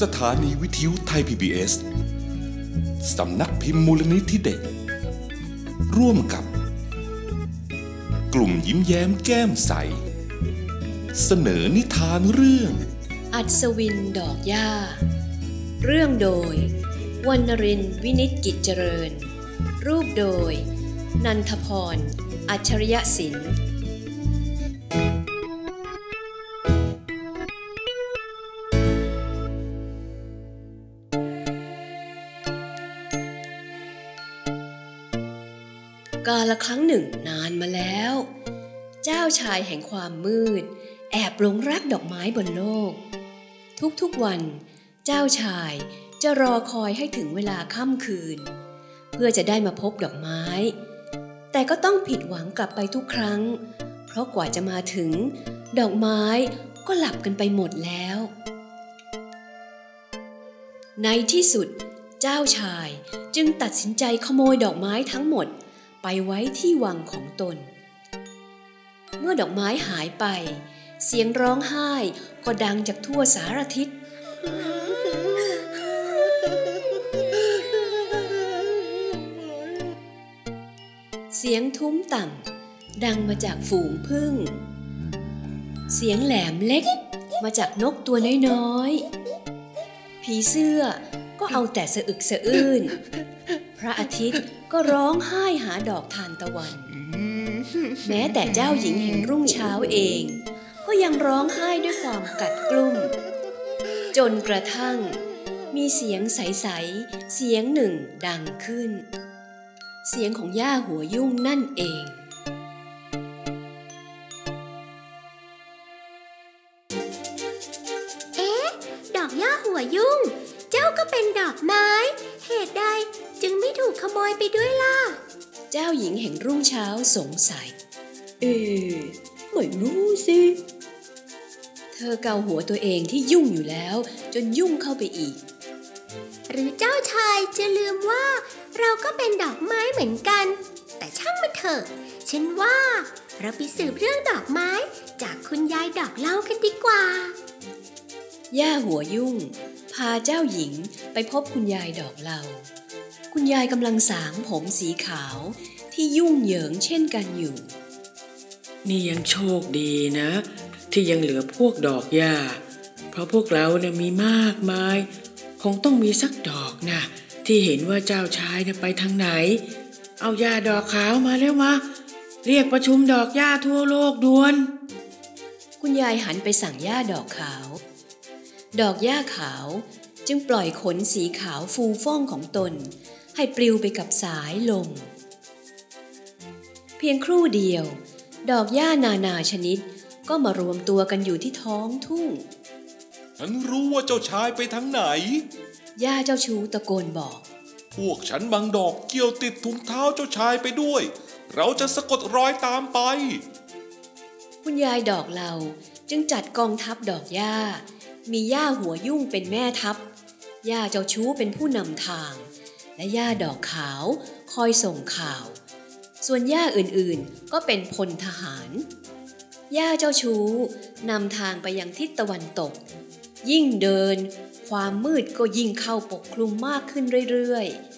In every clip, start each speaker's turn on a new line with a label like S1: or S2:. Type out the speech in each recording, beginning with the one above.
S1: สถานีวิทยุไทย PBS สำนักพิมพ์มูลนิธิเด็ก ร่วมกับ กลุ่มยิ้มแย้มแก้มใส เสนอนิทานเรื่อง
S2: อัศวินดอกหญ้า เรื่องโดยวรรณรินทร์วินิจกิจเจริญ รูปโดย นันทพร อัจฉริยศิลป์ กาละครั้งหนึ่งนานมาแล้ว เจ้าชายแห่งความมืด แอบหลงรักดอกไม้บนโลก ทุกๆวัน เจ้าชายจะรอคอยให้ถึงเวลาค่ำคืน เพื่อจะได้มาพบดอกไม้ แต่ก็ต้องผิดหวังกลับไปทุกครั้ง เพราะกว่าจะมาถึง ดอกไม้ก็หลับกันไปหมดแล้ว ในที่สุด เจ้าชายจึงตัดสินใจขโมยดอกไม้ทั้งหมด ไปไว้ที่วังของตน เมื่อดอกไม้หายไป เสียงร้องไห้ก็ดังจากทั่วสารทิศเสียงทุ้มต่ำดังมาจากฝูงพึ่ง เสียงแหลมเล็กมาจากนกตัวน้อยๆ ผีเสื้อก็เอาแต่สะอึกสะอื้น ระอาทิตย์ก็ร้องไห้หาดอกทานตะวัน แม้แต่เจ้าหญิงแห่งรุ่งเช้าเอง ก็ยังร้องไห้ด้วยความกัดกลุ้ม จนกระทั่ง มีเสียงใส ๆ เสียงหนึ่งดังขึ้น เสียงของย่าหัวยุ่งนั่นเอง
S3: ยไปด้วยล่ะ
S2: เจ้าหญิงแห่งรุ่งเช้าสงสัย
S4: เอ๊ะไม่รู้สิ
S2: เธอเกาหัวตัวเองที่ยุ่งอยู่แล้ว จนยุ่งเข้าไปอีก
S3: หรือเจ้าชายจะลืมว่า เราก็เป็นดอกไม้เหมือนกัน แต่ช่างมันเถอะ ฉันว่าเราไปสืบเรื่องดอกไม้จากคุณยายดอกเหล้ากันดีกว่า
S2: ย่าหัวยุ่ง พาเจ้าหญิงไปพบคุณยายดอกเหลา คุณยายกำลังสางผมสีขาวที่ยุ่งเหยิงเช่นกันอยู่
S4: นี่ยังโชคดีนะ ที่ยังเหลือพวกดอกหญ้า เพราะพวกเราเนี่ยมีมากมาย คงต้องมีสักดอกนะที่เห็นว่าเจ้าชายเนี่ยไปทางไหน เอาหญ้าดอกขาวมาแล้วมา เรียกประชุมดอกหญ้าทั่วโลกด่วน
S2: คุณยายหันไปสั่งย่าดอกขาว ดอกหญ้าขาวจึงปล่อยขนสีขาวฟูฟ่องของตน ให้ปลิวไปกับสายลม เพียงครู่เดียว ดอกหญ้านานาชนิดก็มารวมตัวกันอยู่ที่ท้องทุ่ง
S1: ฉันรู้ว่าเจ้าชายไปทางไหน
S2: ย่าเจ้าชูตะโกนบอก
S1: พวกฉันบางดอกเกี่ยวติดถุงเท้าเจ้าชายไปด้วย เราจะสะกดรอยตามไป
S2: คุณยายดอกเหลาจึงจัดกองทัพดอกหญ้า มีย่าหัวยุ่งเป็นแม่ทัพ ย่าเจ้าชู้เป็นผู้นำทาง และย่าดอกขาวคอยส่งข่าว ส่วนย่าอื่นๆก็เป็นพลทหารย่าเจ้าชู้นำทางไปยังทิศตะวันตก ยิ่งเดิน ความมืดก็ยิ่งเข้าปกคลุมมากขึ้นเรื่อยๆ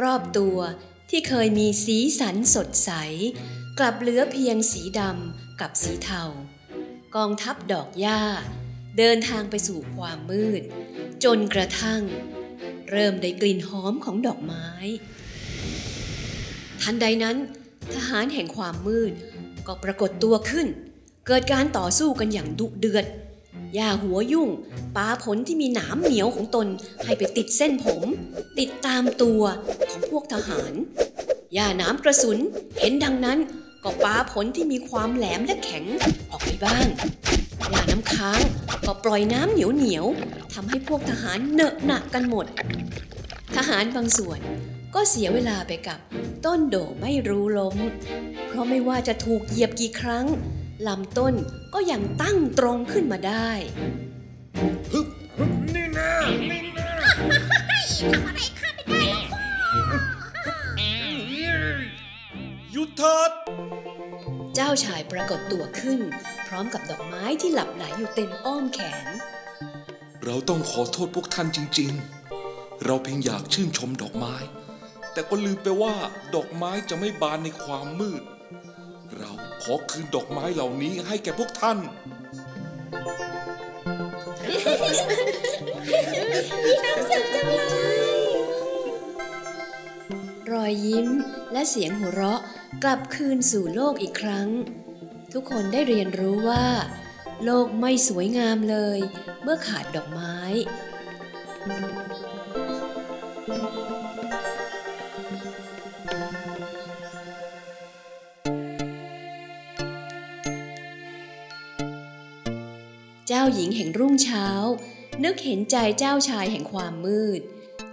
S2: รอบตัวที่เคยมีสีสันสดใส กลับเหลือเพียงสีดำกับสีเทา กองทัพดอกหญ้า เดินทางไปสู่ความมืด จนกระทั่ง เริ่มได้กลิ่นหอมของดอกไม้ ทันใดนั้น ทหารแห่งความมืด ก็ปรากฏตัวขึ้น เกิดการต่อสู้กันอย่างดุเดือดย่าหัวยุ่งปาผลที่มีหนามเหนียวของตนให้ไปติดเส้นผม ติดตามตัวของพวกทหารย่าหนามกระสุนเห็นดังนั้น ก็ปาผลที่มีความแหลมและแข็งออกไปบ้างย่าน้ำค้างก็ปล่อยน้ำเหนียวเหนียวๆทำให้พวกทหารเหนอะหนักกันหมด ทหารบางส่วนก็เสียเวลาไปกับต้นโดไม่รู้ล้ม เพราะไม่ว่าจะถูกเหยียบกี่ครั้งลำต้นก็ยังตั้งตรงขึ้นมาได้
S1: ฮึบฮึบนี่นะนี่นะ
S3: ทำอะไร
S1: เจ้า
S2: ชายปรากฏตัวขึ้น พร้อมกับดอกไม้ที่หลับไหลอยู่เต็มอ้อมแขน
S1: เราต้องขอโทษพวกท่านจริง ๆ เราเพียงอยากชื่นชมดอกไม้ แต่ก็ลืมไปว่าดอกไม้จะไม่บานในความมืด เราขอคืนดอกไม้เหล่านี้ให้แก่พวกท่าน
S2: รอยยิ้มและเสียงหัวเราะ กลับคืนสู่โลกอีกครั้ง ทุกคนได้เรียนรู้ว่า โลกไม่สวยงามเลย เมื่อขาดดอกไม้ เจ้าหญิงแห่งรุ่งเช้า นึกเห็นใจเจ้าชายแห่งความมืด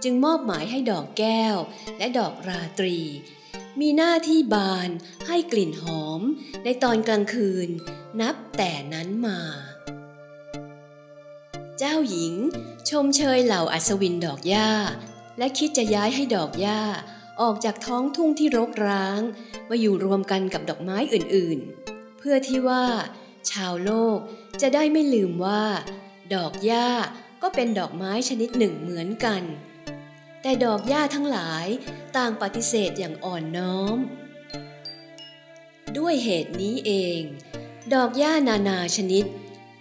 S2: จึงมอบหมายให้ดอกแก้วและดอกราตรี มีหน้าที่บานให้กลิ่นหอม ในตอนกลางคืน นับแต่นั้นมา เจ้าหญิง ชมเชยเหล่าอัศวินดอกหญ้า และคิดจะย้ายให้ดอกหญ้า ออกจากท้องทุ่งที่รกร้าง มาอยู่รวมกันกับดอกไม้อื่นๆ เพื่อที่ว่า ชาวโลกจะได้ไม่ลืมว่า ดอกหญ้าก็เป็นดอกไม้ชนิดหนึ่งเหมือนกัน แต่ดอกหญ้าทั้งหลายต่างปฏิเสธอย่างอ่อนน้อม ด้วยเหตุนี้เอง ดอกหญ้านานาชนิด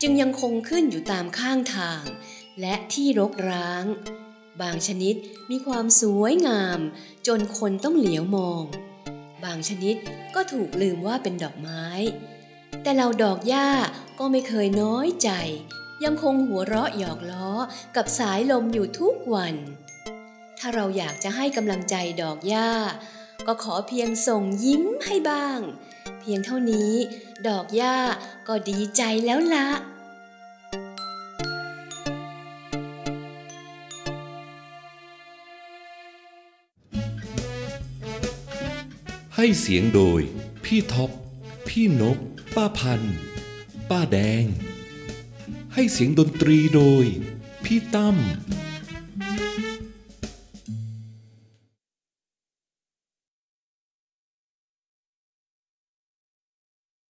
S2: จึงยังคงขึ้นอยู่ตามข้างทาง และที่รกร้าง บางชนิดมีความสวยงาม จนคนต้องเหลียวมอง บางชนิดก็ถูกลืมว่าเป็นดอกไม้ แต่เราดอกหญ้าก็ไม่เคยน้อยใจ ยังคงหัวเราะหยอกล้อกับสายลมอยู่ทุกวัน ถ้าเราอยากจะให้กำลังใจดอกหญ้า ก็ขอเพียงส่งยิ้มให้บ้าง เพียงเท่านี้ ดอกหญ้าก็ดีใจแล้วละ
S1: ให้เสียงโดย พี่ท็อป พี่นก ป้าพัน ป้าแดง ให้เสียงดนตรีโดย พี่ตั้ม